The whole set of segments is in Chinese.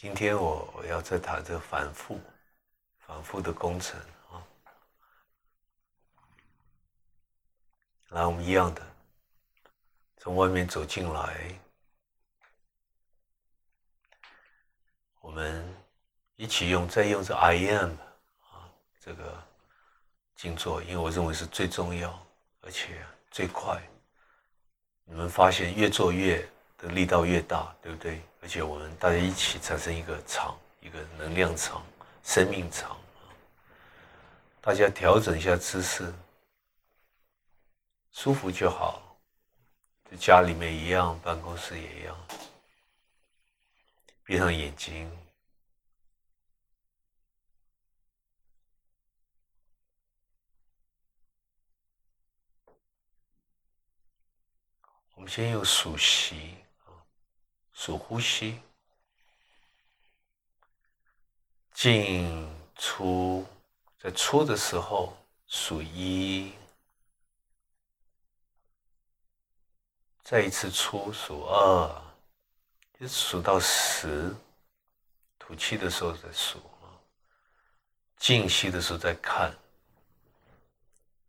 今天我我要再谈这个反复、反复的工程啊。来，我们一样的，从外面走进来，我们一起用，再用这 I am 啊这个静坐，因为我认为是最重要，而且最快。你们发现越做越的力道越大，对不对？而且我们大家一起产生一个场，一个能量场、生命场。大家调整一下姿势，舒服就好。在家里面一样，办公室也一样。闭上眼睛，我们先用数息。数呼吸，进出，在出的时候数一，再一次出数二，一数到十，吐气的时候再数。啊，静息的时候再看，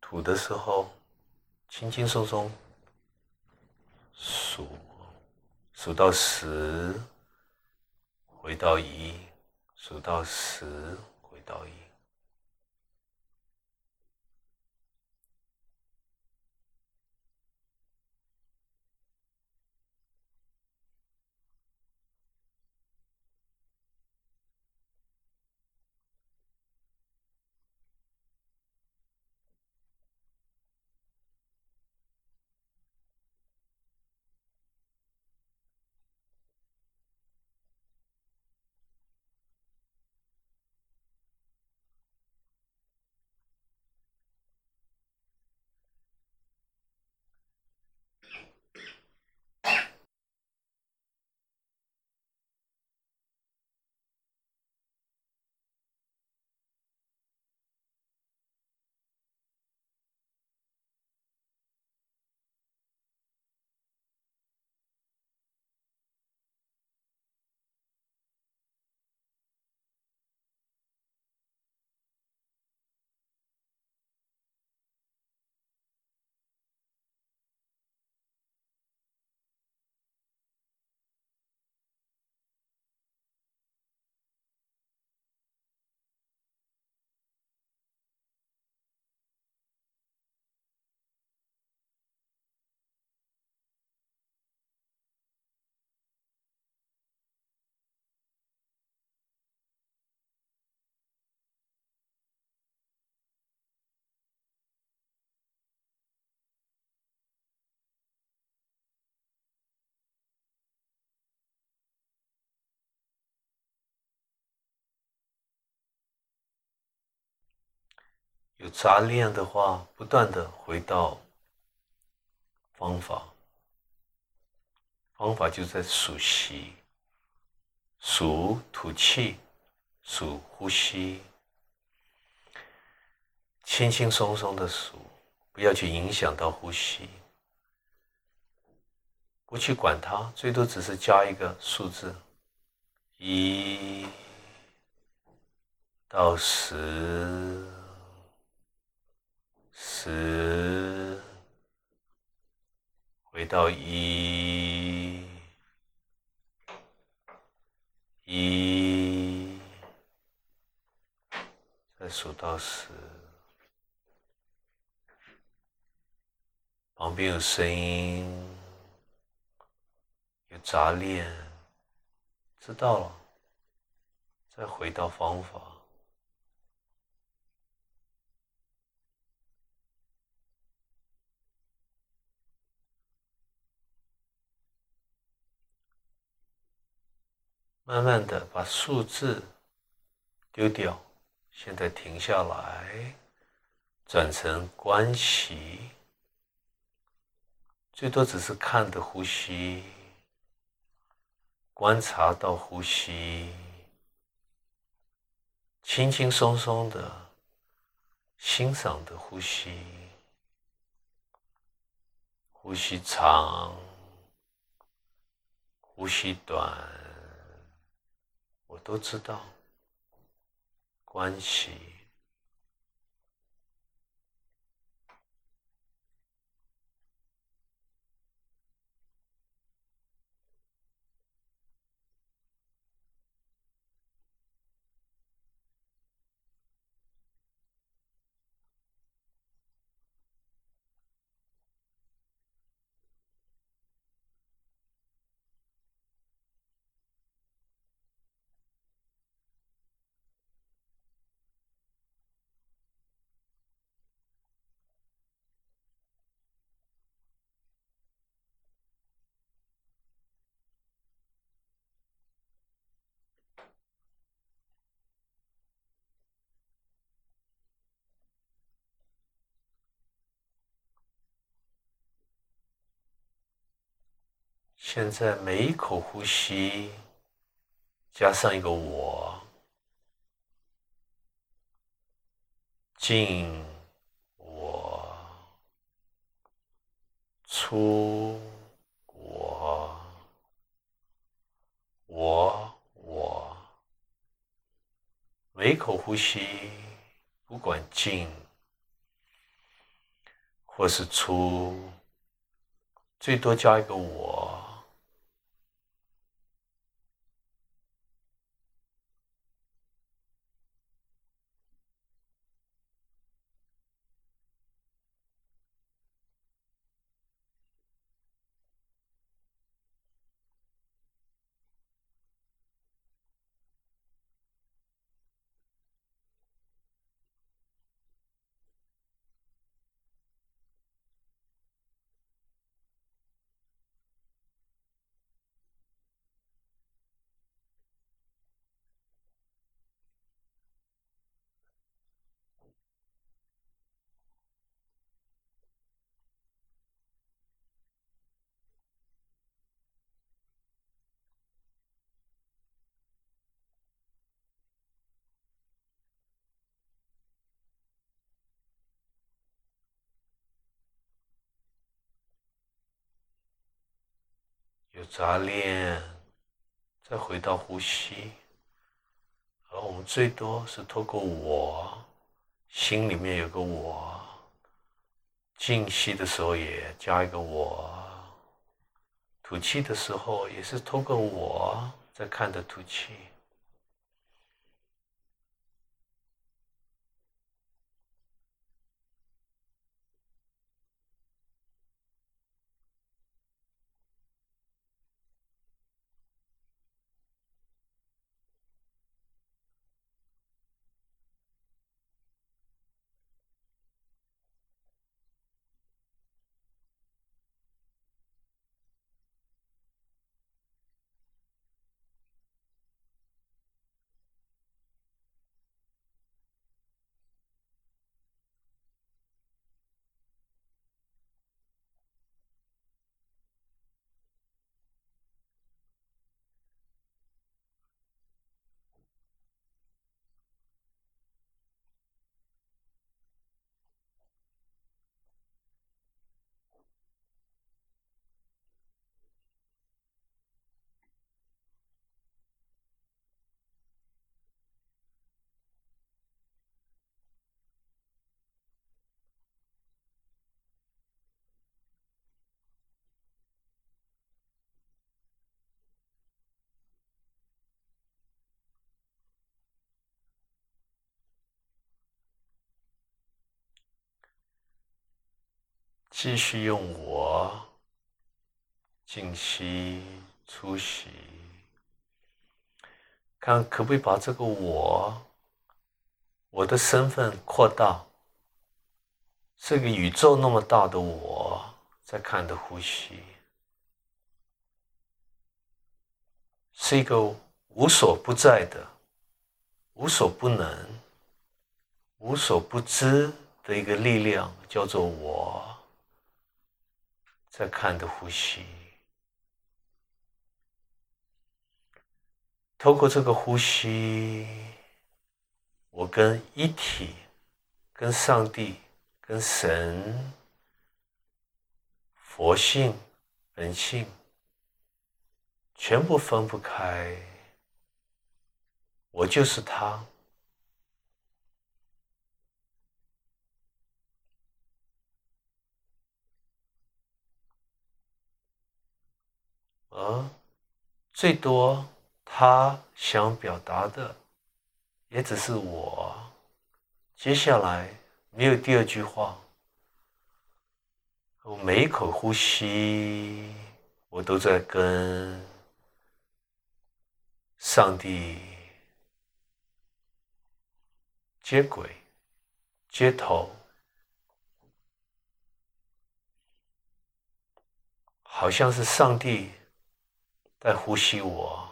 吐的时候轻轻松松数。数到十，回到一；数到十，回到一。有杂念的话，不断的回到方法，方法就在数息，数吐气，数呼吸，轻轻松松的数，不要去影响到呼吸，不去管它，最多只是加一个数字，一到十。十，回到一，一，再数到十。旁边有声音，有杂念，知道了，再回到方法。慢慢的把数字丢掉，现在停下来，转成关系，最多只是看的呼吸，观察到呼吸，轻轻松松的欣赏的呼吸，呼吸长，呼吸短。我都知道关系。现在每一口呼吸，加上一个我，进我，出我，我我，每一口呼吸，不管进或是出，最多加一个我。有杂念，再回到呼吸，而我们最多是透过我心里面有个我，静息的时候也加一个我，吐气的时候也是透过我在看着吐气。继续用我静息出息，看可不可以把这个我，我的身份扩大，这个宇宙那么大的我在看的呼吸，是一个无所不在的、无所不能、无所不知的一个力量，叫做我。在看的呼吸，透过这个呼吸，我跟一体、跟上帝、跟神、佛性、人性，全部分不开，我就是他。而最多他想表达的，也只是我。接下来没有第二句话。我每一口呼吸，我都在跟上帝接轨、接头，好像是上帝在呼吸我。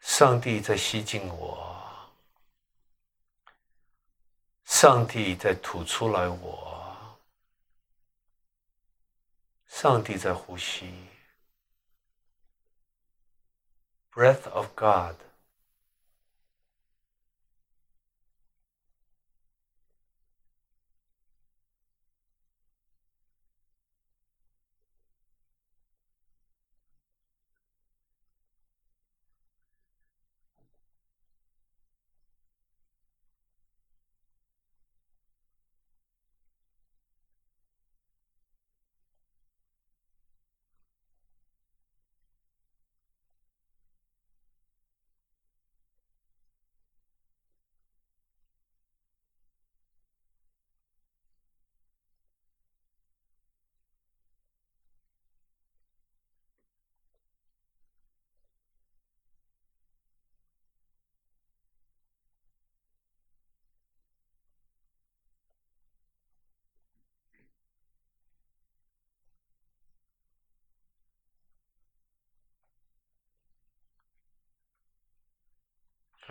上帝在吸进我，上帝在吐出来我，上帝在呼吸，Breath of God。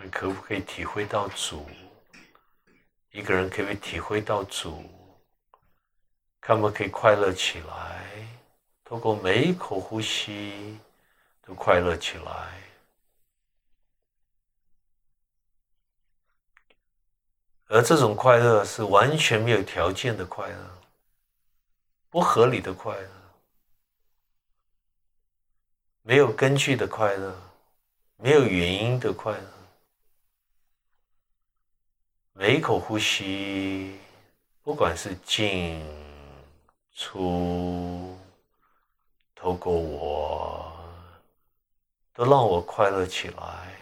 你可不可以体会到主？一个人可不可以体会到主？他们可以快乐起来？透过每一口呼吸都快乐起来，而这种快乐是完全没有条件的快乐，不合理的快乐，没有根据的快乐，没有原因的快乐。每一口呼吸，不管是进出，透过我，都让我快乐起来。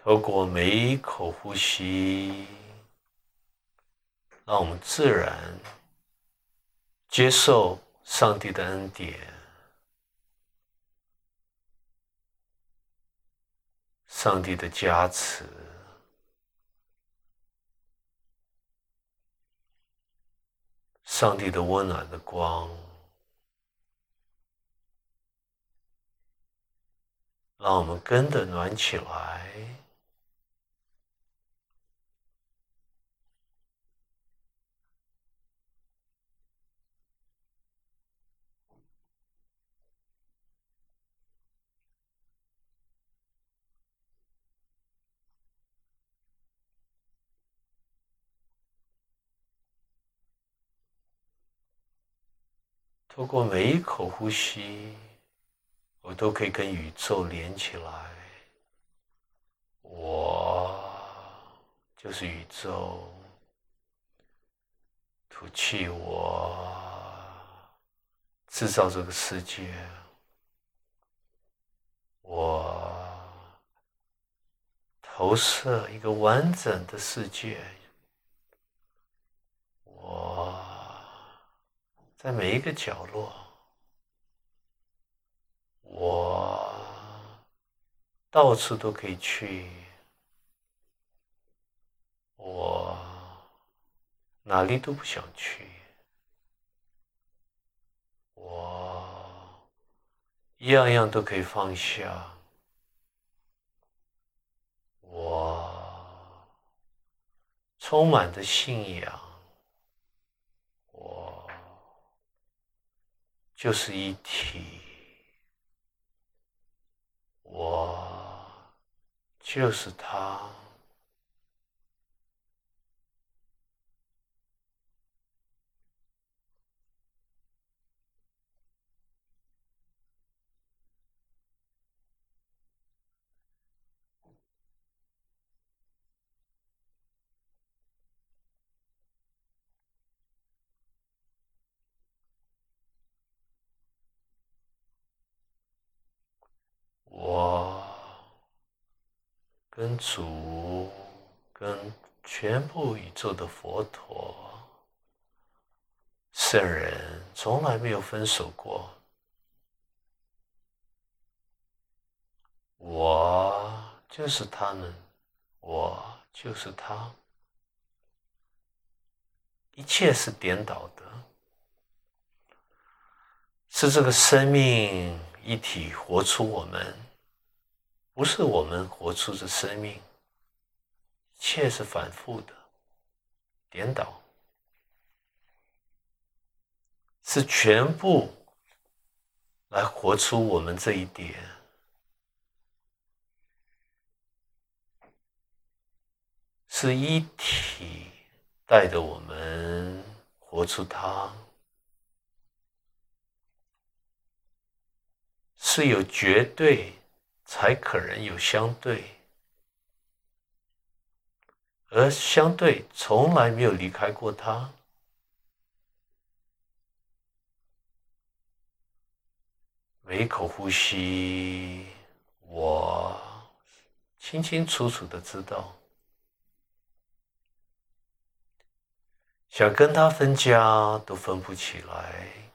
透过每一口呼吸，让我们自然接受上帝的恩典，上帝的加持，上帝的温暖的光，让我们跟着暖起来。透过每一口呼吸，我都可以跟宇宙连起来。我就是宇宙，吐气，我制造这个世界，我投射一个完整的世界，我在每一个角落，我到处都可以去，我。哪里都不想去，我一样样都可以放下，我充满着信仰，我就是一体，我就是他。我跟主、跟全部宇宙的佛陀、圣人从来没有分手过。我就是他们，我就是他，一切是颠倒的，是这个生命一体活出我们。不是我们活出的生命，一切是反复的，颠倒，是全部来活出我们这一点，是一体带着我们活出它，是有绝对。才可能有相对，而相对从来没有离开过他。每一口呼吸，我清清楚楚的知道，想跟他分家都分不起来。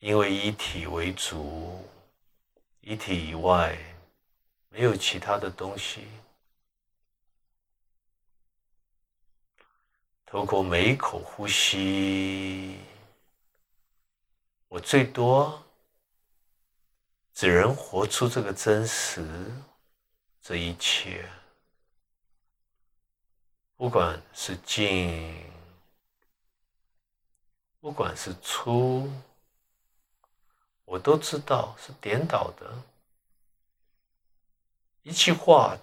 因为以体为主，以体以外没有其他的东西。透过每一口呼吸，我最多只能活出这个真实，这一切，不管是进，不管是出。我都知道是颠倒的，一句话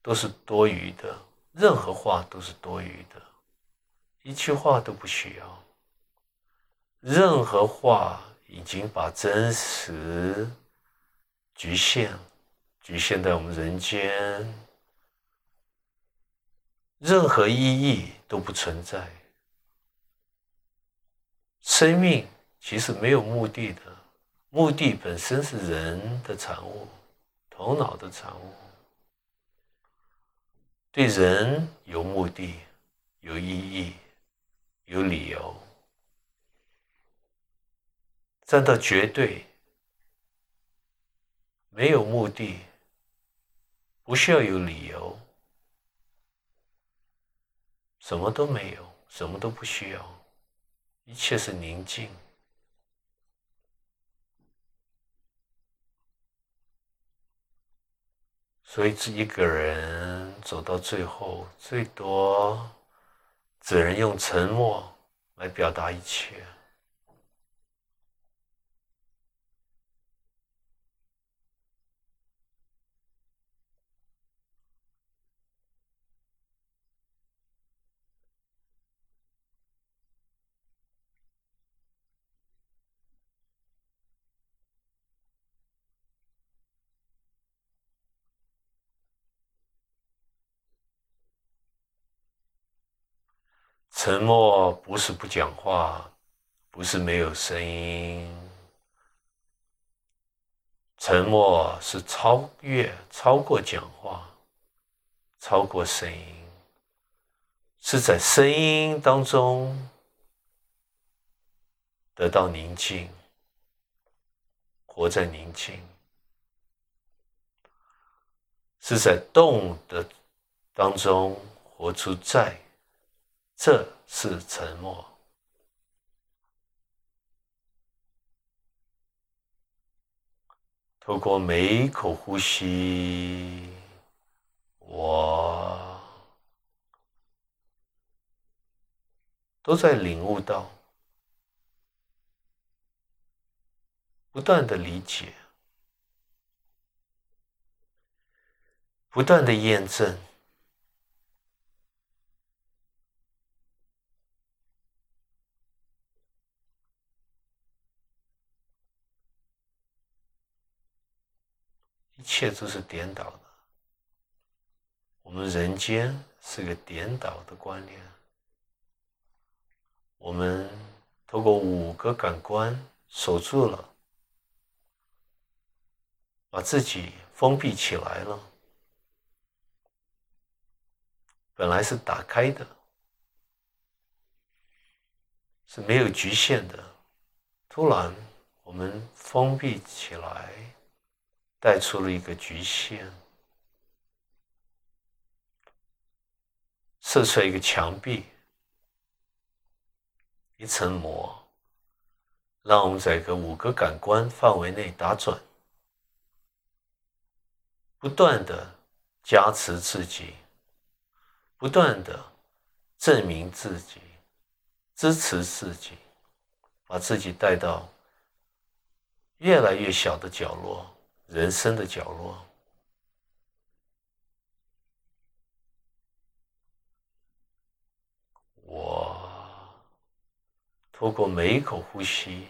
都是多余的，任何话都是多余的，一句话都不需要。任何话已经把真实局限，局限在我们人间，任何意义都不存在，生命。其实没有目的的，目的本身是人的产物，头脑的产物。对人有目的、有意义、有理由，站到绝对没有目的，不需要有理由，什么都没有，什么都不需要，一切是宁静。所以，一个人走到最后，最多只能用沉默来表达一切。沉默不是不讲话，不是没有声音。沉默是超越、超过讲话，超过声音，是在声音当中得到宁静，活在宁静，是在动的当中活出在。这是沉默。透过每一口呼吸，我都在领悟到，不断的理解，不断的验证。一一切都是颠倒的。我们人间是个颠倒的观念。我们通过五个感官守住了，把自己封闭起来了。本来是打开的，是没有局限的。突然，我们封闭起来。带出了一个局限，射出来一个墙壁，一层膜，让我们在一个五个感官范围内打转，不断的加持自己，不断的证明自己，支持自己，把自己带到越来越小的角落。人生的角落，我透过每一口呼吸，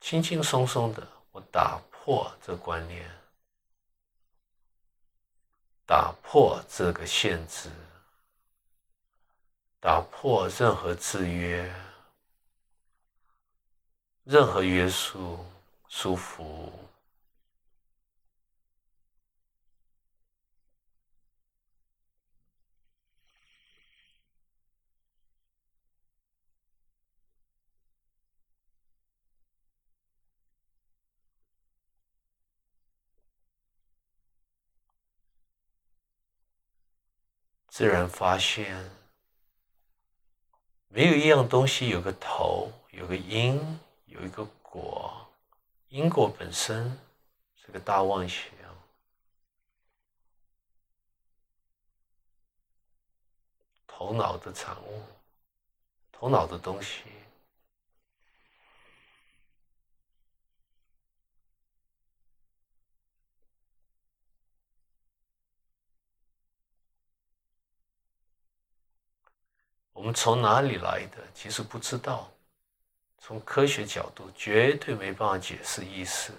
轻轻松松的，我打破这观念，打破这个限制，打破任何制约，任何约束。舒服，自然发现，没有一样东西有个头，有个因，有一个果。因果本身是个大妄想，头脑的产物，头脑的东西。我们从哪里来的？其实不知道。从科学角度，绝对没办法解释意思。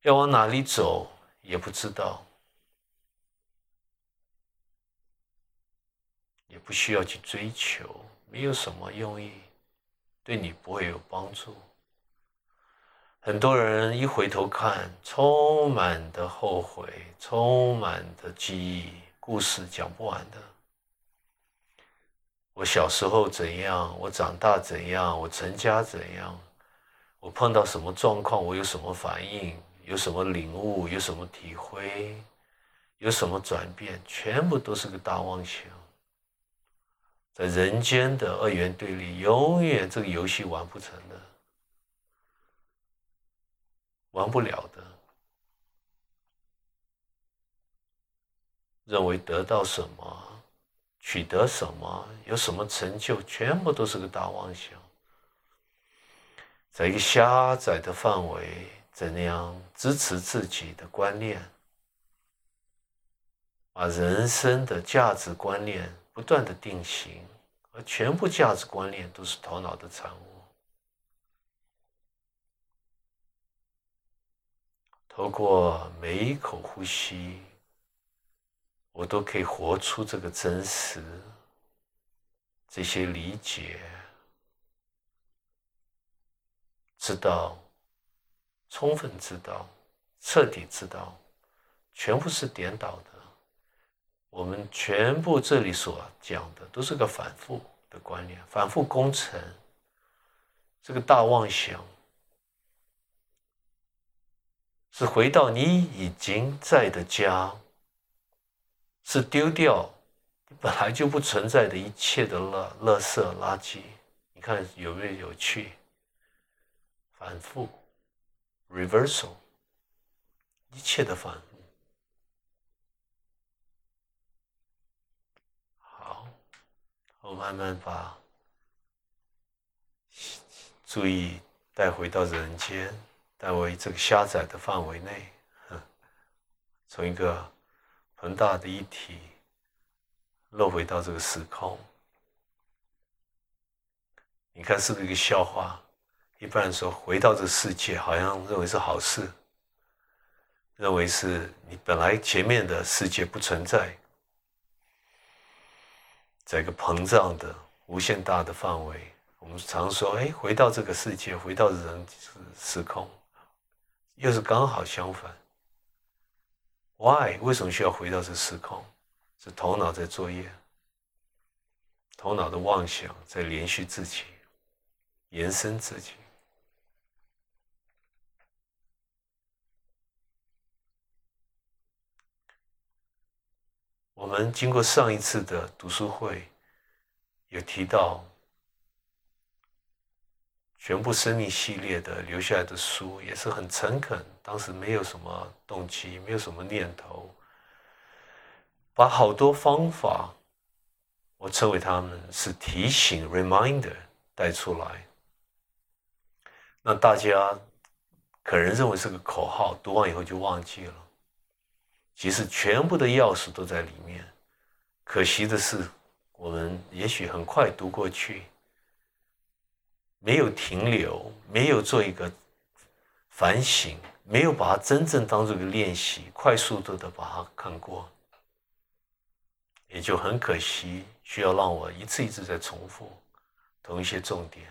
要往哪里走，也不知道，也不需要去追求，没有什么用意，对你不会有帮助。很多人一回头看，充满的后悔，充满的记忆，故事讲不完的。我小时候怎样？我长大怎样？我成家怎样？我碰到什么状况？我有什么反应？有什么领悟？有什么体会？有什么转变？全部都是个大妄想，在人间的二元对立，永远这个游戏玩不成的，玩不了的。认为得到什么？取得什么，有什么成就，全部都是个大妄想，在一个狭窄的范围，怎样支持自己的观念，把人生的价值观念不断的定型，而全部价值观念都是头脑的产物。透过每一口呼吸。我都可以活出这个真实，这些理解，知道，充分知道，彻底知道，全部是颠倒的。我们全部这里所讲的都是个反复的观念，反复工程，这个大妄想。是回到你已经在的家，是丢掉本来就不存在的一切的垃垃圾垃圾。你看有没有有趣？反复，reversal，一切的反复。好，我慢慢把注意带回到人间。带回这个狭窄的范围内，从一个很大的一体落回到这个时空。你看是不是一个笑话？一般人说回到这个世界，好像认为是好事，认为是你本来前面的世界不存在，在一个膨胀的无限大的范围。我们常说，哎，回到这个世界，回到人时空。又是刚好相反。Why？为什么需要回到这时空？是头脑在作业，头脑的妄想在连续自己，延伸自己。我们经过上一次的读书会，有提到。全部生命系列的留下来的书也是很诚恳，当时没有什么动机，没有什么念头，把好多方法，我称为他们是提醒 （reminder） 带出来。那大家可能认为是个口号，读完以后就忘记了。其实全部的钥匙都在里面。可惜的是，我们也许很快读过去。没有停留，没有做一个反省，没有把它真正当做一个练习，快速度的把它看过，也就很可惜，需要让我一次一次在重复同一些重点。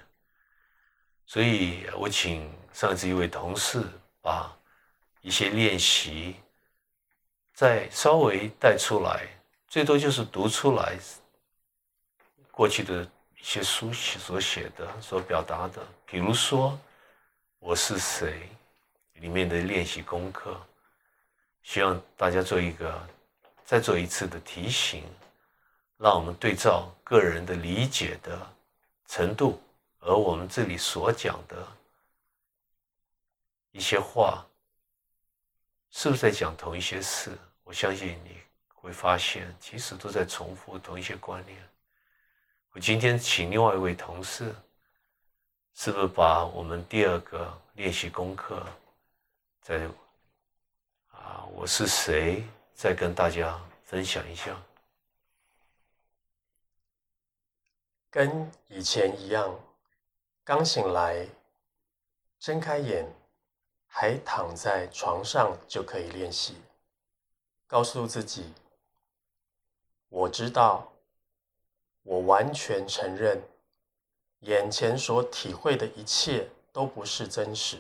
所以我请上次一位同事把一些练习再稍微带出来，最多就是读出来过去的。一些书写所写的、所表达的，比如说“我是谁”里面的练习功课，希望大家做一个再做一次的提醒，让我们对照个人的理解的程度，而我们这里所讲的一些话，是不是在讲同一些事？我相信你会发现，其实都在重复同一些观念。我今天请另外一位同事，是不是把我们第二个练习功课，在啊，我是谁，再跟大家分享一下？跟以前一样，刚醒来，睁开眼，还躺在床上就可以练习。告诉自己，我知道。我完全承认，眼前所体会的一切都不是真实。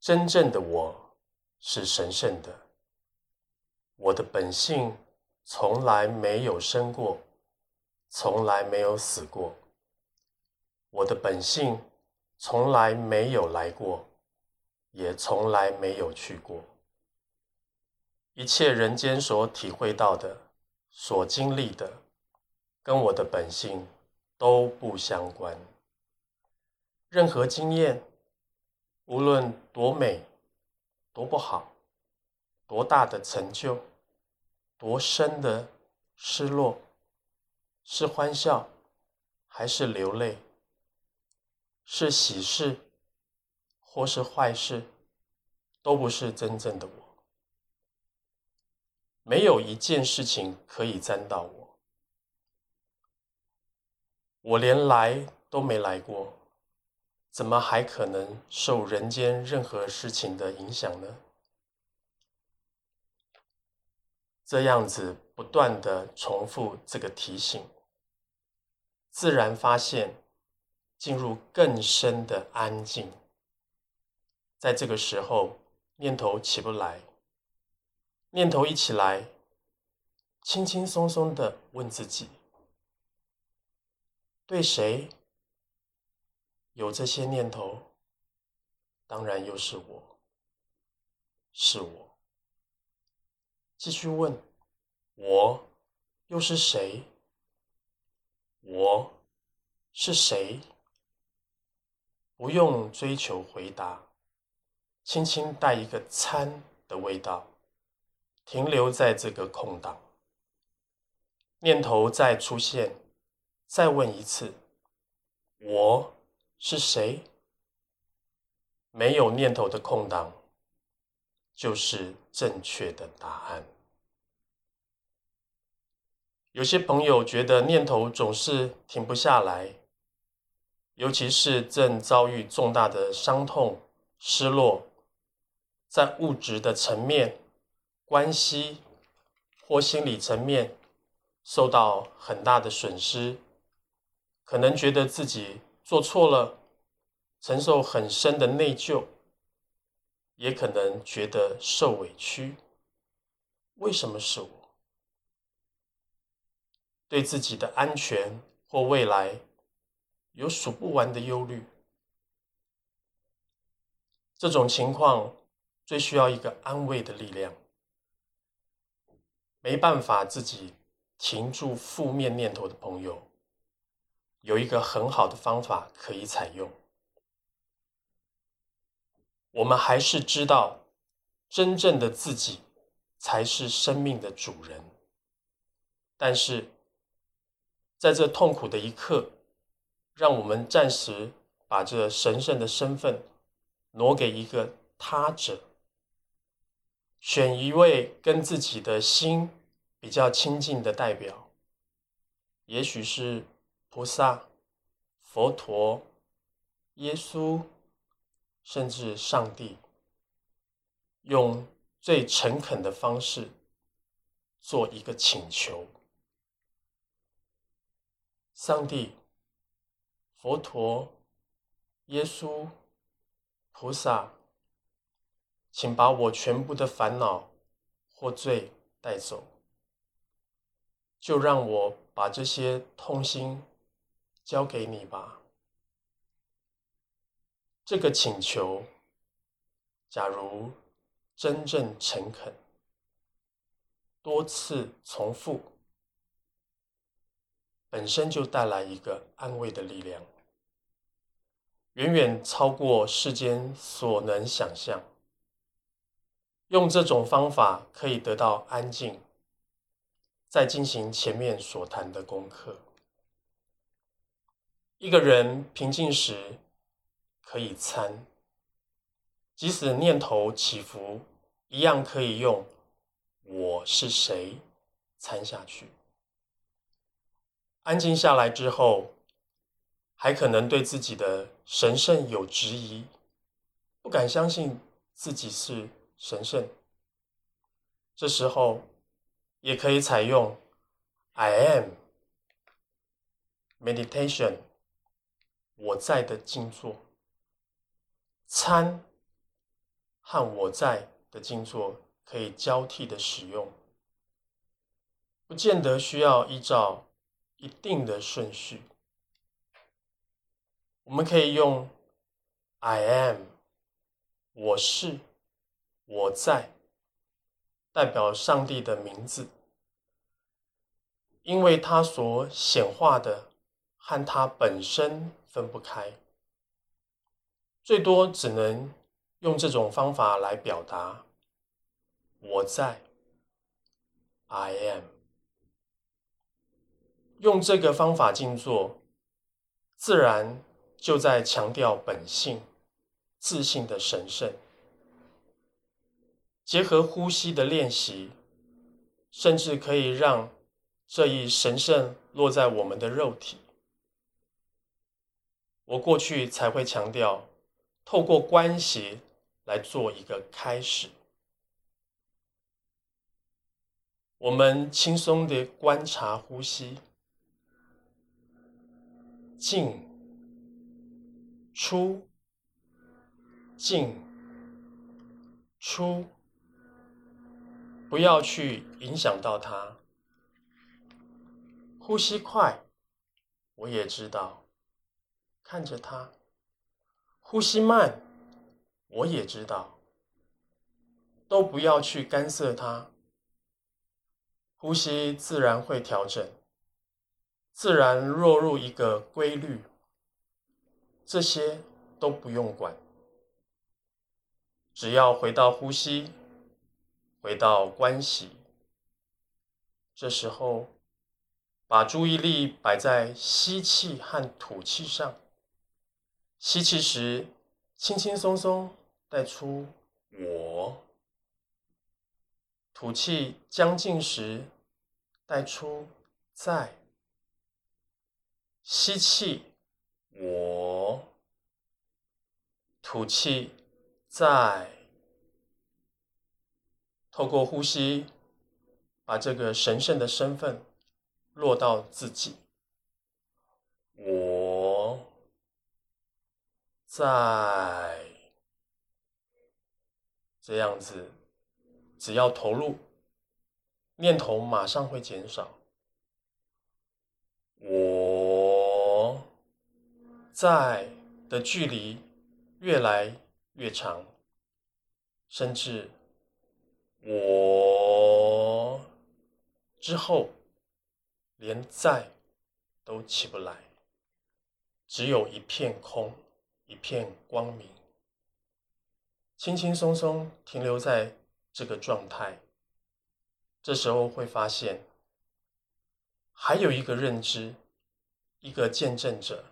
真正的我是神圣的，我的本性从来没有生过，从来没有死过。我的本性从来没有来过，也从来没有去过。一切人间所体会到的，所经历的。跟我的本性都不相关。任何经验，无论多美、多不好、多大的成就、多深的失落，是欢笑还是流泪，是喜事或是坏事，都不是真正的我。没有一件事情可以沾到我。我连来都没来过，怎么还可能受人间任何事情的影响呢？这样子不断的重复这个提醒，自然发现进入更深的安静。在这个时候，念头起不来，念头一起来，轻轻松松的问自己：对谁有这些念头？当然又是我，是我。继续问，我又是谁？我是谁？不用追求回答，轻轻带一个参的味道，停留在这个空档。念头再出现，再问一次，我是谁？没有念头的空档。就是正确的答案。有些朋友觉得念头总是停不下来，尤其是正遭遇重大的伤痛、失落，在物质的层面、关系或心理层面受到很大的损失，可能觉得自己做错了，承受很深的内疚。也可能觉得受委屈，为什么是我？对自己的安全或未来有数不完的忧虑，这种情况最需要一个安慰的力量。没办法自己停住负面念头的朋友，有一个很好的方法可以采用。我们还是知道，真正的自己才是生命的主人。但是，在这痛苦的一刻，让我们暂时把这神圣的身份挪给一个他者，选一位跟自己的心比较亲近的代表，也许是菩萨、佛陀、耶稣。甚至上帝用最诚恳的方式做一个请求：上帝、佛陀、耶稣、菩萨，请把我全部的烦恼或罪带走，就让我把这些痛心交给你吧。这个请求，假如真正诚恳，多次重复，本身就带来一个安慰的力量，远远超过世间所能想象。用这种方法可以得到安静，再进行前面所谈的功课。一个人平静时。可以参，即使念头起伏，一样可以用“我是谁”参下去。安静下来之后，还可能对自己的神圣有质疑，不敢相信自己是神圣。这时候，也可以采用 “I am meditation”，我在的静坐。参和我在的静坐可以交替的使用，不见得需要依照一定的顺序。我们可以用 “I am”，我是我在，代表上帝的名字，因为他所显化的和他本身分不开。最多只能用这种方法来表达我在，I am。用这个方法静坐，自然就在强调本性、自信的神圣。结合呼吸的练习，甚至可以让这一神圣落在我们的肉体。我过去才会强调。透过关系来做一个开始。我们轻松的观察呼吸，进、出、进、出，不要去影响到它。呼吸快，我也知道，看着他；呼吸慢，我也知道，都不要去干涉它。呼吸自然会调整，自然落入一个规律，这些都不用管，只要回到呼吸，回到关系。这时候，把注意力摆在吸气和吐气上。吸气时，轻轻松松带出我。吐气将近时，带出在。吸气，我。吐气在，透过呼吸，把这个神圣的身份落到自己，我在这样子。只要投入，念头马上会减少。我在的距离越来越长，甚至我之后连在都起不来，只有一片空，一片光明，轻轻松松停留在。这个状态，这时候会发现，还有一个认知，一个见证者，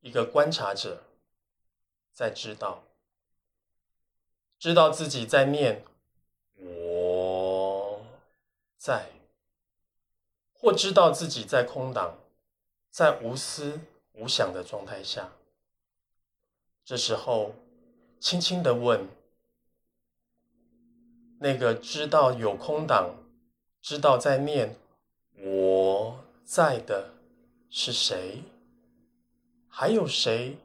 一个观察者，在知道，知道自己在念“我在”，或知道自己在空档，在无思无想的状态下，这时候，轻轻的问。那个知道有空档，知道在念我在的是谁？还有谁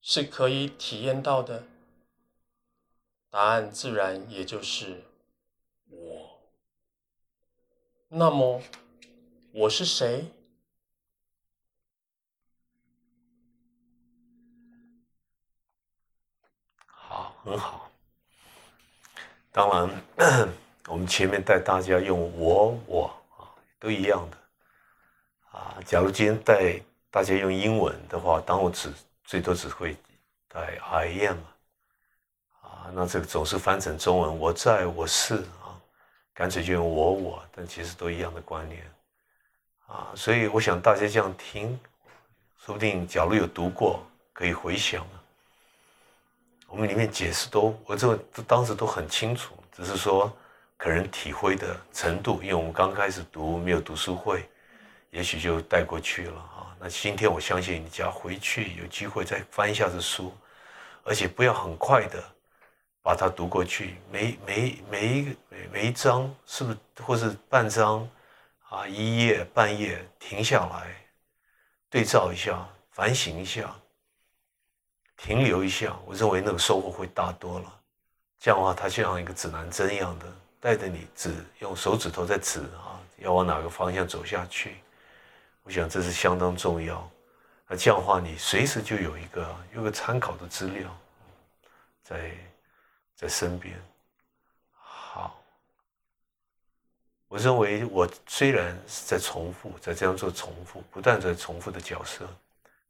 是可以体验到的？答案自然也就是我。那么我是谁？好，很好。当然，我们前面带大家用我我啊，都一样的啊。假如今天带大家用英文的话，当我只最多只会带 I am 啊，那这个总是翻成中文，我在我是啊，干脆就用我我，但其实都一样的观念啊。所以我想大家这样听，说不定假如有读过，可以回想。我们里面解释都，我这都当时都很清楚，只是说可能体会的程度，因为我们刚开始读没有读书会，也许就带过去了啊。那今天我相信你只要回去有机会再翻一下这书，而且不要很快的把它读过去，每每每一每每一章是不是或是半章啊一页半页停下来对照一下，反省一下。停留一下，我认为那个收获会大多了。这样的话，它就像一个指南针一样的，带着你指，用手指头在指啊，要往哪个方向走下去。我想这是相当重要。那这样的话，你随时就有一个有个参考的资料，在在身边。好，我认为我虽然是在重复，在这样做重复，不断在重复的角色。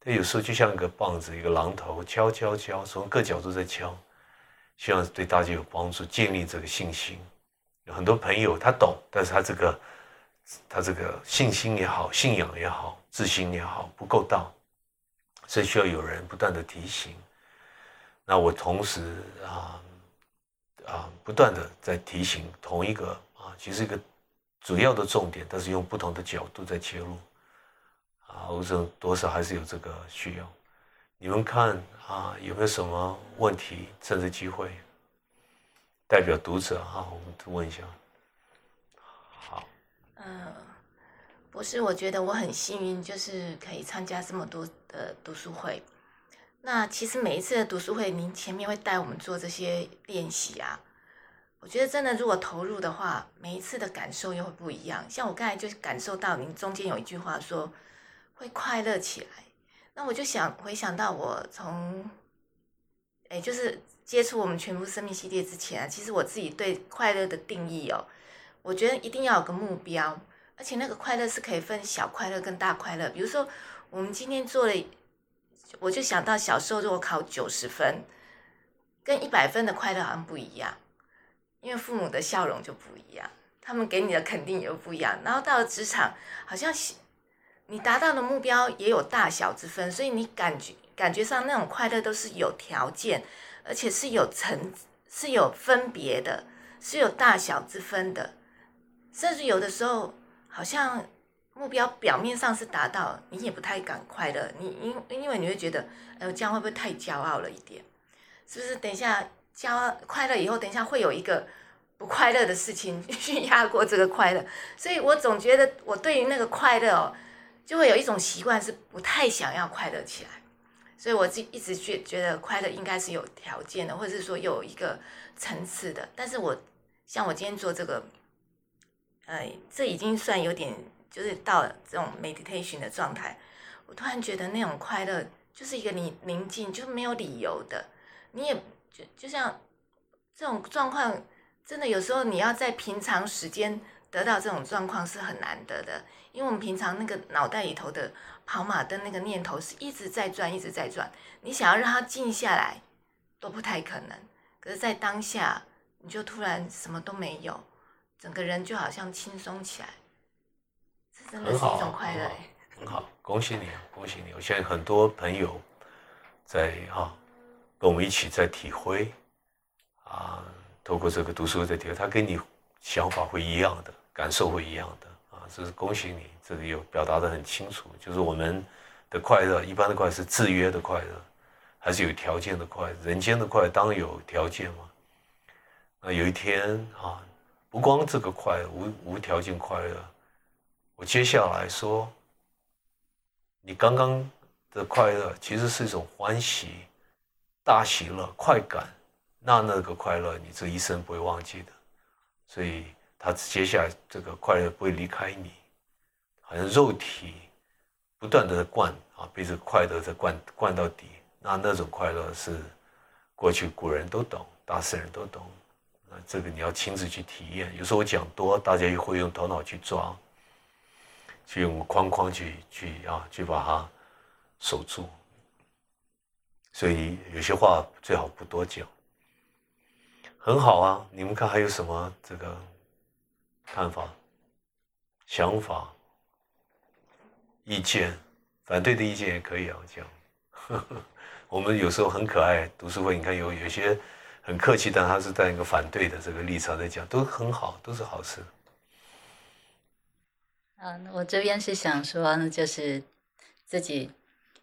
它有时候就像一个棒子，一个榔头，敲敲敲，从各角度在敲，希望对大家有帮助，建立这个信心。有很多朋友他懂，但是他这个他这个信心也好，信仰也好，自信也好，不够大，所以需要有人不断的提醒。那我同时啊啊不断的在提醒同一个啊，其实一个主要的重点，但是用不同的角度在切入。啊，我想多少还是有这个需要。你们看啊，有没有什么问题？趁着机会，代表读者啊，我们问一下。好，嗯，博士，我觉得我很幸运，就是可以参加这么多的读书会。那其实每一次的读书会，您前面会带我们做这些练习啊。我觉得真的，如果投入的话，每一次的感受又会不一样。像我刚才就感受到您中间有一句话说会快乐起来，那我就想回想到我从，哎，就是接触我们全部生命系列之前啊，其实我自己对快乐的定义哦，我觉得一定要有个目标，而且那个快乐是可以分小快乐跟大快乐。比如说我们今天做了，我就想到小时候如果考九十分，跟一百分的快乐好像不一样。因为父母的笑容就不一样，他们给你的肯定也不一样。然后到了职场，好像你达到的目标也有大小之分，所以你感觉感觉上那种快乐都是有条件，而且是有层是有分别的，是有大小之分的。甚至有的时候，好像目标表面上是达到，你也不太敢快乐。你因因为你会觉得，哎，这样会不会太骄傲了一点？是不是？等一下。骄快乐以后，等一下会有一个不快乐的事情 去压过这个快乐，所以我总觉得我对于那个快乐哦，就会有一种习惯是不太想要快乐起来，所以我就一直觉觉得快乐应该是有条件的，或者是说有一个层次的。但是我像我今天做这个，呃，这已经算有点就是到了这种 meditation 的状态，我突然觉得那种快乐就是一个你宁静，就没有理由的，你也。就就像这种状况，真的有时候你要在平常时间得到这种状况是很难得的，因为我们平常那个脑袋里头的跑马灯那个念头是一直在转，一直在转，你想要让它静下来都不太可能。可是，在当下，你就突然什么都没有，整个人就好像轻松起来，这真的是一种快乐。很好，恭喜你，恭喜你！我现在很多朋友在哈。跟我们一起在体会，啊，透过这个读书在体会，他跟你想法会一样的，感受会一样的，啊，这是恭喜你，这里有表达的很清楚，就是我们的快乐，一般的快乐是制约的快乐，还是有条件的快乐？人间的快乐当然有条件嘛。那有一天啊，不光这个快无无条件快乐，我接下来说，你刚刚的快乐其实是一种欢喜。大喜乐、快感，那那个快乐，你这一生不会忘记的。所以，他接下来这个快乐不会离开你，好像肉体不断的灌啊，被这个快乐在灌灌到底。那那种快乐是过去古人都懂，大圣人都懂。那这个你要亲自去体验。有时候我讲多，大家也会用头脑去抓，去用框框去去啊，去把它守住。所以有些话最好不多讲。很好啊，你们看还有什么这个看法、想法、意见？反对的意见也可以啊，讲。我们有时候很可爱，读书会你看有有些很客气，但他是在一个反对的这个立场在讲，都很好，都是好事。嗯，我这边是想说，就是自己。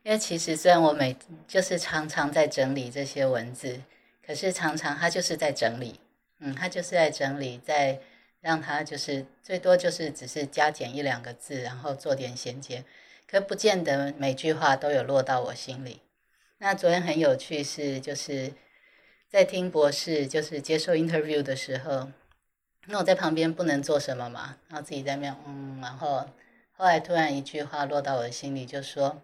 因为其实虽然我每就是常常在整理这些文字，可是常常他就是在整理，嗯，他就是在整理，在让他就是最多就是只是加减一两个字，然后做点衔接，可不见得每句话都有落到我心里。那昨天很有趣是就是在听博士就是接受 interview 的时候，那我在旁边不能做什么嘛，然后自己在那嗯，然后后来突然一句话落到我的心里，就说。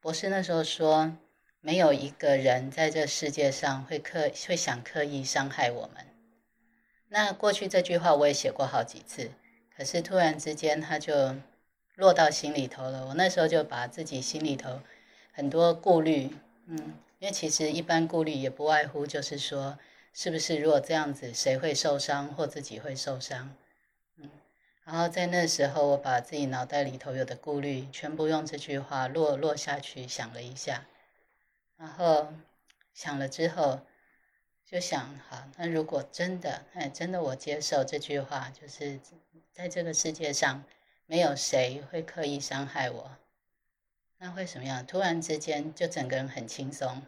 博士那时候说，没有一个人在这世界上会刻会想刻意伤害我们。那过去这句话我也写过好几次，可是突然之间他就落到心里头了。我那时候就把自己心里头很多顾虑，嗯，因为其实一般顾虑也不外乎就是说，是不是如果这样子，谁会受伤或自己会受伤。嗯然后在那时候，我把自己脑袋里头有的顾虑全部用这句话落落下去想了一下，然后想了之后，就想：好，那如果真的，哎，真的我接受这句话，就是在这个世界上没有谁会刻意伤害我，那会什么样？突然之间就整个人很轻松，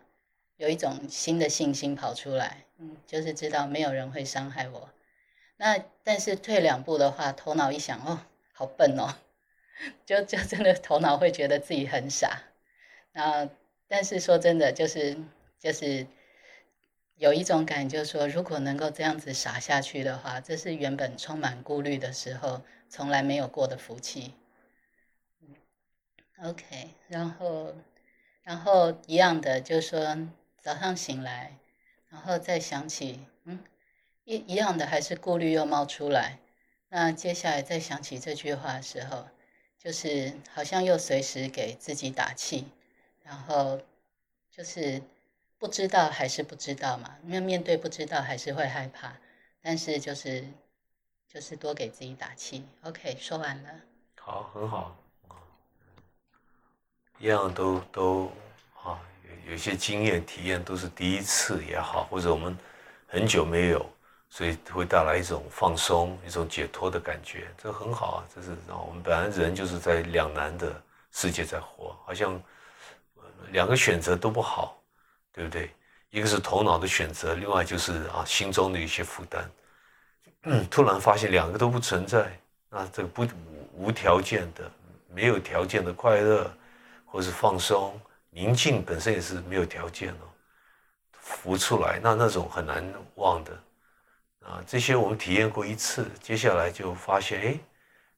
有一种新的信心跑出来，嗯，就是知道没有人会伤害我。那但是退两步的话，头脑一想，哦，好笨哦，就就真的头脑会觉得自己很傻。那但是说真的，就是就是有一种感觉，就是说，如果能够这样子傻下去的话，这是原本充满顾虑的时候从来没有过的福气。OK，然后然后一样的，就是说早上醒来，然后再想起，嗯。一一样的，还是顾虑又冒出来。那接下来再想起这句话的时候，就是好像又随时给自己打气，然后就是不知道还是不知道嘛，因为面对不知道还是会害怕，但是就是就是多给自己打气。OK，说完了。好，很好。一样都都啊，有有些经验体验都是第一次也好，或者我们很久没有。所以会带来一种放松、一种解脱的感觉，这很好啊！这是，我们本来人就是在两难的世界在活，好像两个选择都不好，对不对？一个是头脑的选择，另外就是啊心中的一些负担。突然发现两个都不存在，那这个不无条件的、没有条件的快乐，或是放松、宁静本身也是没有条件哦，浮出来，那那种很难忘的。啊，这些我们体验过一次，接下来就发现，哎，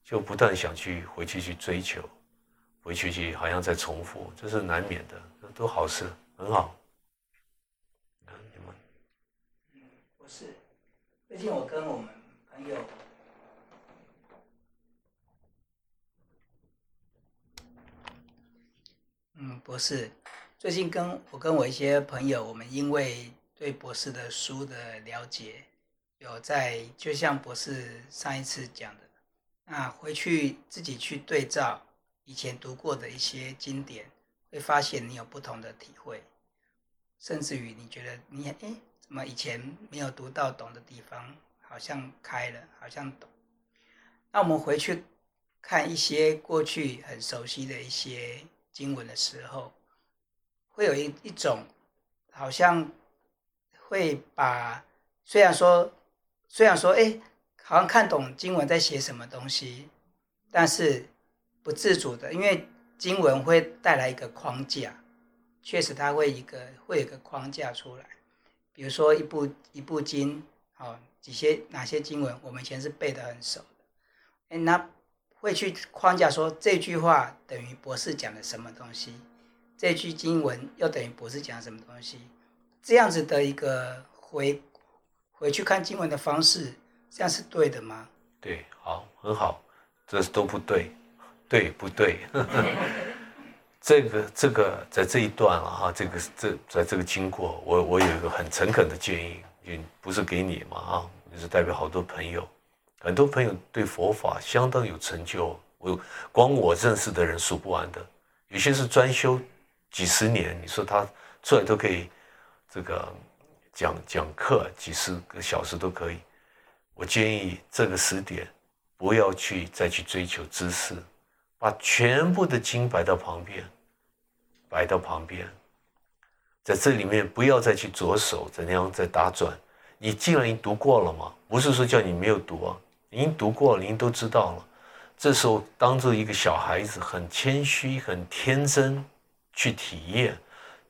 就不断想去回去去追求，回去去好像在重复，这是难免的，都好事，很好。嗯，不是，最近我跟我们朋友，嗯，博士，最近跟我跟我一些朋友，我们因为对博士的书的了解。有在，就像博士上一次讲的，那回去自己去对照以前读过的一些经典，会发现你有不同的体会，甚至于你觉得你哎，怎么以前没有读到懂的地方，好像开了，好像懂。那我们回去看一些过去很熟悉的一些经文的时候，会有一一种，好像会把虽然说。虽然说，哎，好像看懂经文在写什么东西，但是不自主的，因为经文会带来一个框架，确实它会一个会有一个框架出来。比如说一部一部经，哦，几些哪些经文，我们以前是背得很熟的，哎，那会去框架说这句话等于博士讲的什么东西，这句经文又等于博士讲什么东西，这样子的一个回。回去看经文的方式，这样是对的吗？对，好，很好，这都不对，对不对？这个这个在这一段啊，哈，这个这在这个经过，我我有一个很诚恳的建议，也不是给你嘛，啊，也是代表好多朋友，很多朋友对佛法相当有成就，我光我认识的人数不完的，有些是专修几十年，你说他出来都可以这个。讲讲课几十个小时都可以，我建议这个时点不要去再去追求知识，把全部的经摆到旁边，摆到旁边，在这里面不要再去着手怎样再打转。你既然已经读过了嘛，不是说叫你没有读啊，已经读过了，您都知道了。这时候当做一个小孩子，很谦虚、很天真去体验，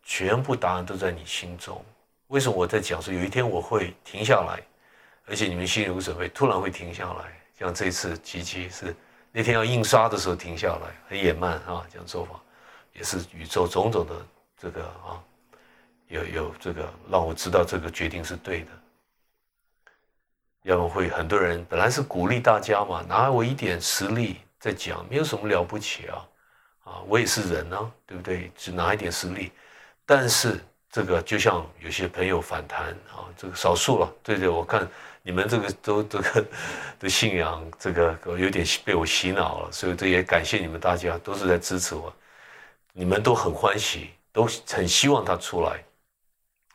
全部答案都在你心中。为什么我在讲说有一天我会停下来，而且你们心里有准备，突然会停下来。像这次机器是那天要印刷的时候停下来，很野蛮啊，这样做法也是宇宙种种的这个啊，有有这个让我知道这个决定是对的。要么会很多人本来是鼓励大家嘛，拿我一点实力在讲，没有什么了不起啊，啊，我也是人呢，对不对？只拿一点实力，但是。这个就像有些朋友反弹啊，这个少数了。对对，我看你们这个都这个的信仰，这个有点被我洗脑了，所以这也感谢你们大家都是在支持我，你们都很欢喜，都很希望他出来。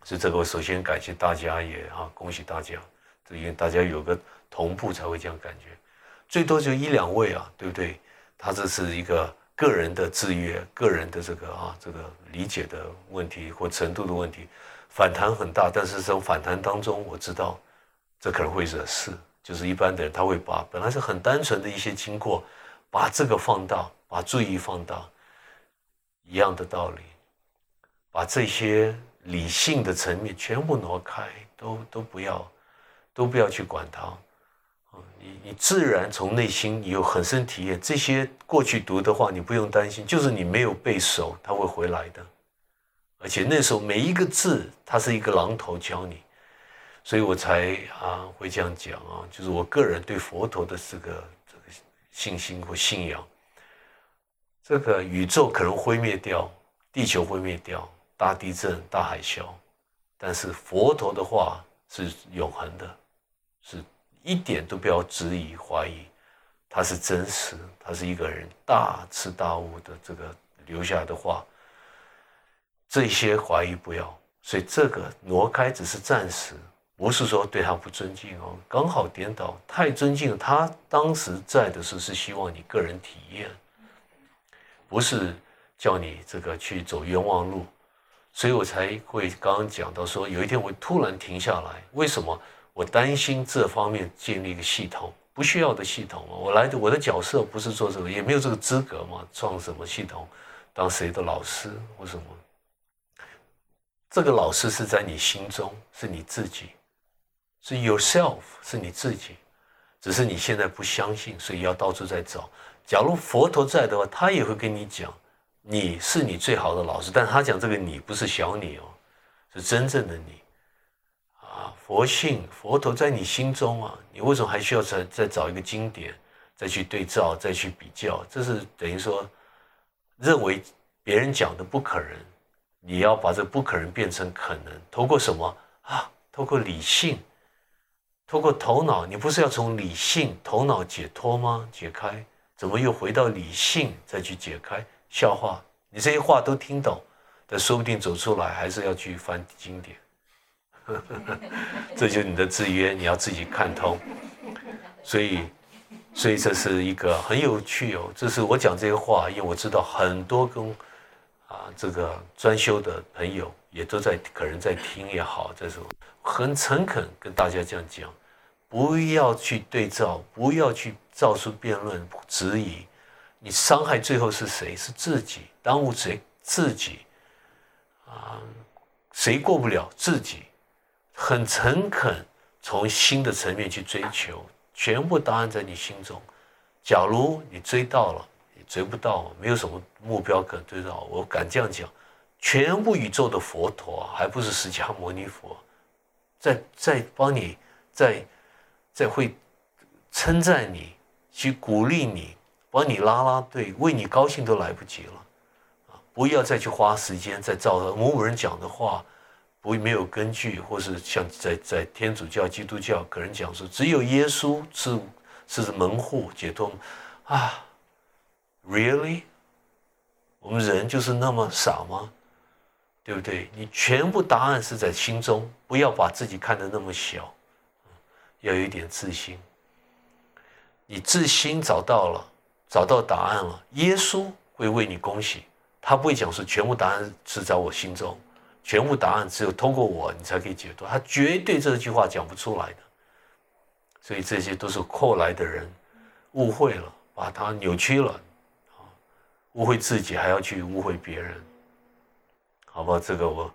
所以这个首先感谢大家，也哈恭喜大家，这因为大家有个同步才会这样感觉，最多就一两位啊，对不对？他这是一个。个人的制约，个人的这个啊，这个理解的问题或程度的问题，反弹很大。但是这种反弹当中，我知道这可能会惹事，就是一般的人他会把本来是很单纯的一些经过，把这个放大，把注意放大，一样的道理，把这些理性的层面全部挪开，都都不要，都不要去管它。啊你你自然从内心有很深体验，这些过去读的话，你不用担心，就是你没有背熟，它会回来的。而且那时候每一个字，它是一个榔头教你，所以我才啊会这样讲啊，就是我个人对佛陀的这个这个信心或信仰。这个宇宙可能毁灭掉，地球毁灭掉，大地震、大海啸，但是佛陀的话是永恒的，是。一点都不要质疑怀疑，他是真实，他是一个人大彻大悟的这个留下来的话，这些怀疑不要，所以这个挪开只是暂时，不是说对他不尊敬哦，刚好颠倒，太尊敬他当时在的时候是希望你个人体验，不是叫你这个去走冤枉路，所以我才会刚刚讲到说，有一天我突然停下来，为什么？我担心这方面建立一个系统不需要的系统嘛？我来的我的角色不是做这个，也没有这个资格嘛？创什么系统？当谁的老师或什么？这个老师是在你心中，是你自己，是 yourself，是你自己。只是你现在不相信，所以要到处在找。假如佛陀在的话，他也会跟你讲，你是你最好的老师。但他讲这个你不是小你哦，是真正的你啊。佛性佛陀在你心中啊，你为什么还需要再再找一个经典，再去对照，再去比较？这是等于说，认为别人讲的不可能，你要把这不可能变成可能。透过什么啊？透过理性，透过头脑。你不是要从理性、头脑解脱吗？解开，怎么又回到理性再去解开？笑话，你这些话都听懂，但说不定走出来还是要去翻经典。这就是你的制约，你要自己看通。所以，所以这是一个很有趣哦。这是我讲这些话，因为我知道很多跟啊这个专修的朋友也都在，可能在听也好，这时候很诚恳跟大家这样讲：不要去对照，不要去造出辩论、质疑。你伤害最后是谁？是自己，耽误谁？自己啊，谁过不了自己？很诚恳，从新的层面去追求，全部答案在你心中。假如你追到了，你追不到，没有什么目标可追到。我敢这样讲，全部宇宙的佛陀，还不是释迦牟尼佛，在在帮你，在在会称赞你，去鼓励你，帮你拉拉队，为你高兴都来不及了。啊，不要再去花时间在照某某人讲的话。不没有根据，或是像在在天主教、基督教，可能讲说只有耶稣是是门户解脱啊？Really？我们人就是那么傻吗？对不对？你全部答案是在心中，不要把自己看得那么小，要有一点自信。你自心找到了，找到答案了，耶稣会为你恭喜，他不会讲说全部答案是在我心中。全部答案只有通过我，你才可以解读。他绝对这句话讲不出来的，所以这些都是后来的人误会了，把它扭曲了，啊，误会自己还要去误会别人，好吧？这个我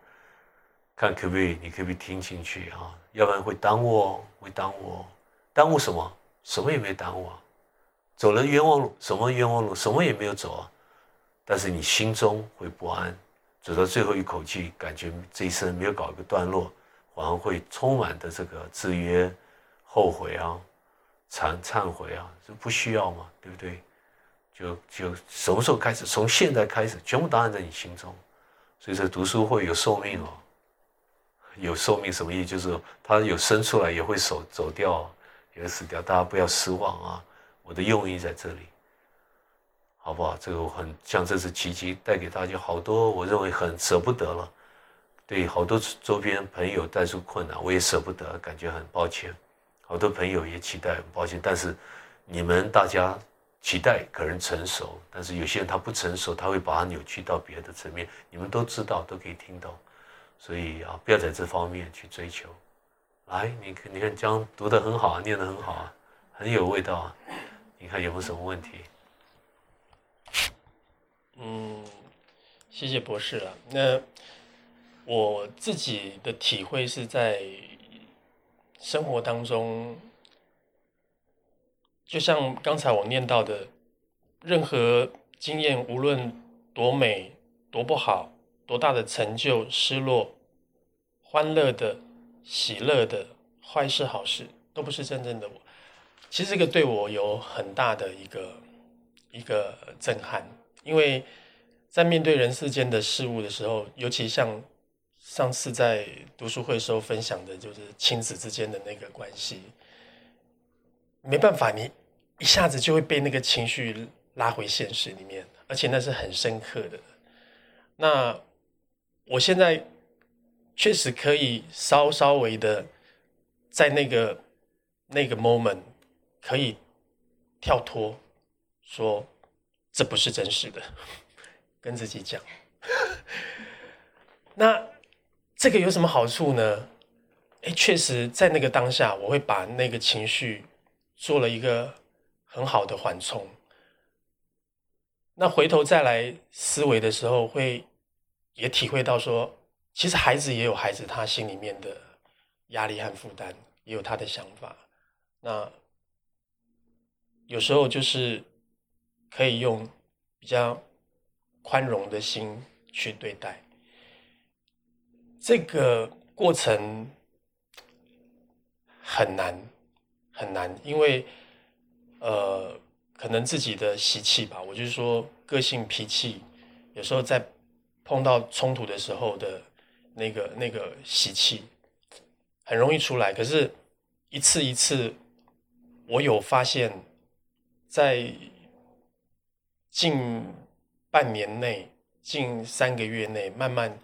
看可不可以，你可不可以听进去啊？要不然会耽误哦，会耽误哦，耽误什么？什么也没耽误啊，走了冤枉路，什么冤枉路？什么也没有走啊，但是你心中会不安。走到最后一口气，感觉这一生没有搞一个段落，反而会充满的这个制约、后悔啊、忏忏悔啊，这不需要嘛，对不对？就就什么时候开始？从现在开始，全部答案在你心中。所以说读书会有寿命哦，有寿命什么意思？就是他有生出来也会走走掉，也会死掉，大家不要失望啊！我的用意在这里。好不好？这个很像这次奇迹带给大家好多，我认为很舍不得了。对好多周边朋友带出困难，我也舍不得，感觉很抱歉。好多朋友也期待，很抱歉。但是你们大家期待可能成熟，但是有些人他不成熟，他会把它扭曲到别的层面。你们都知道，都可以听到。所以啊，不要在这方面去追求来，你看，你看，江读得很好啊，念得很好啊，很有味道啊。你看有没有什么问题？嗯，谢谢博士了。那我自己的体会是在生活当中，就像刚才我念到的，任何经验，无论多美、多不好、多大的成就、失落、欢乐的、喜乐的、坏事、好事，都不是真正的我。其实这个对我有很大的一个一个震撼。因为在面对人世间的事物的时候，尤其像上次在读书会时候分享的，就是亲子之间的那个关系，没办法，你一下子就会被那个情绪拉回现实里面，而且那是很深刻的。那我现在确实可以稍稍微的在那个那个 moment 可以跳脱，说。这不是真实的，跟自己讲。那这个有什么好处呢？哎，确实在那个当下，我会把那个情绪做了一个很好的缓冲。那回头再来思维的时候，会也体会到说，其实孩子也有孩子他心里面的压力和负担，也有他的想法。那有时候就是。可以用比较宽容的心去对待这个过程，很难很难，因为呃，可能自己的习气吧，我就是说个性脾气，有时候在碰到冲突的时候的那个那个习气，很容易出来。可是，一次一次，我有发现，在。近半年内，近三个月内，慢慢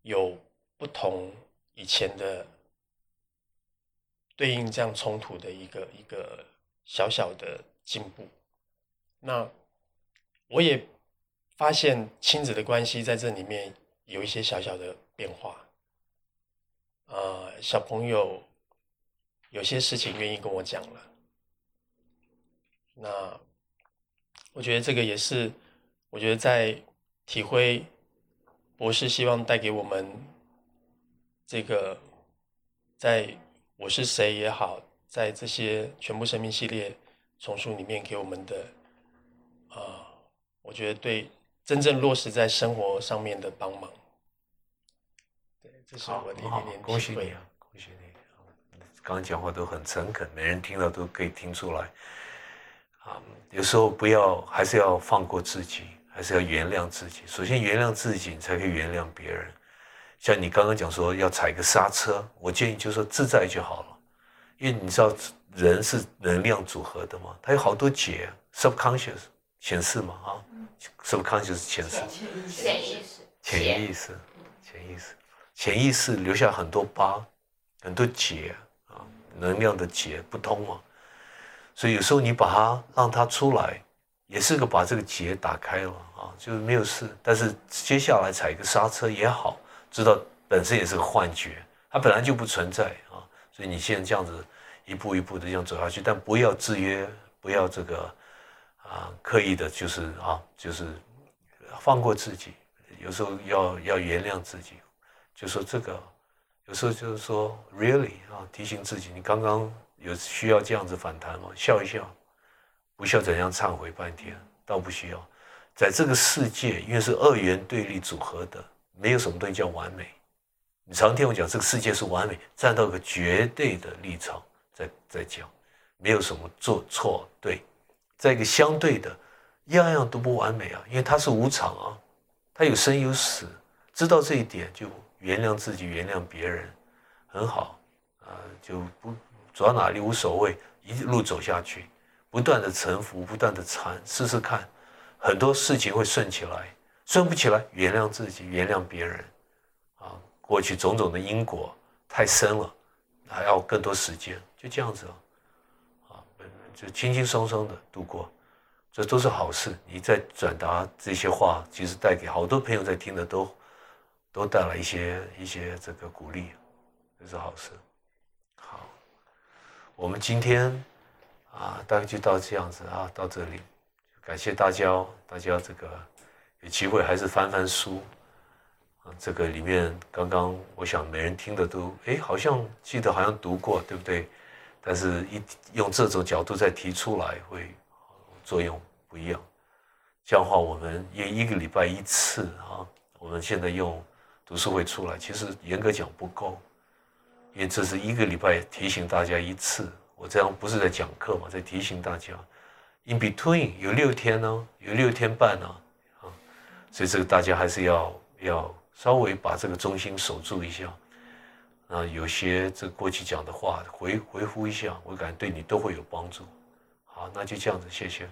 有不同以前的对应这样冲突的一个一个小小的进步。那我也发现亲子的关系在这里面有一些小小的变化。啊，小朋友有些事情愿意跟我讲了。那。我觉得这个也是，我觉得在体会博士希望带给我们这个，在我是谁也好，在这些全部生命系列丛书里面给我们的，啊，我觉得对真正落实在生活上面的帮忙，对，这是我的一点点恭喜你啊，恭喜你！刚刚讲话都很诚恳，每人听到都可以听出来。啊，有时候不要，还是要放过自己，还是要原谅自己。首先原谅自己，你才可以原谅别人。像你刚刚讲说要踩个刹车，我建议就说自在就好了，因为你知道人是能量组合的嘛，它有好多结，subconscious 潜释嘛啊，subconscious 潜释，潜意识，潜意识，潜意识，潜意识留下很多疤，很多结啊，能量的结不通啊。所以有时候你把它让它出来，也是个把这个结打开了啊，就是没有事。但是接下来踩一个刹车也好，知道本身也是个幻觉，它本来就不存在啊。所以你现在这样子一步一步的这样走下去，但不要制约，不要这个啊刻意的，就是啊，就是放过自己。有时候要要原谅自己，就说这个，有时候就是说 really 啊，提醒自己，你刚刚。有需要这样子反弹吗？笑一笑，不需要怎样忏悔半天，倒不需要。在这个世界，因为是二元对立组合的，没有什么东西叫完美。你常听我讲，这个世界是完美，站到个绝对的立场在在讲，没有什么做错对，在一个相对的，样样都不完美啊，因为它是无常啊，它有生有死，知道这一点就原谅自己，原谅别人，很好啊，就不。走到哪里无所谓，一路走下去，不断的沉浮，不断的禅，试试看，很多事情会顺起来，顺不起来，原谅自己，原谅别人，啊，过去种种的因果太深了，还要更多时间，就这样子，啊，就轻轻松松的度过，这都是好事。你在转达这些话，其实带给好多朋友在听的都，都带来一些一些这个鼓励，这是好事。好我们今天啊，大概就到这样子啊，到这里，感谢大家哦，大家这个有机会还是翻翻书啊，这个里面刚刚我想每人听的都哎，好像记得好像读过，对不对？但是一用这种角度再提出来，会作用不一样。这样的话，我们也一个礼拜一次啊，我们现在用读书会出来，其实严格讲不够，因为这是一个礼拜提醒大家一次。我这样不是在讲课嘛，在提醒大家，in between 有六天呢，有六天半呢，啊，所以这个大家还是要要稍微把这个中心守住一下。啊，有些这过去讲的话回回复一下，我感觉对你都会有帮助。好，那就这样子，谢谢。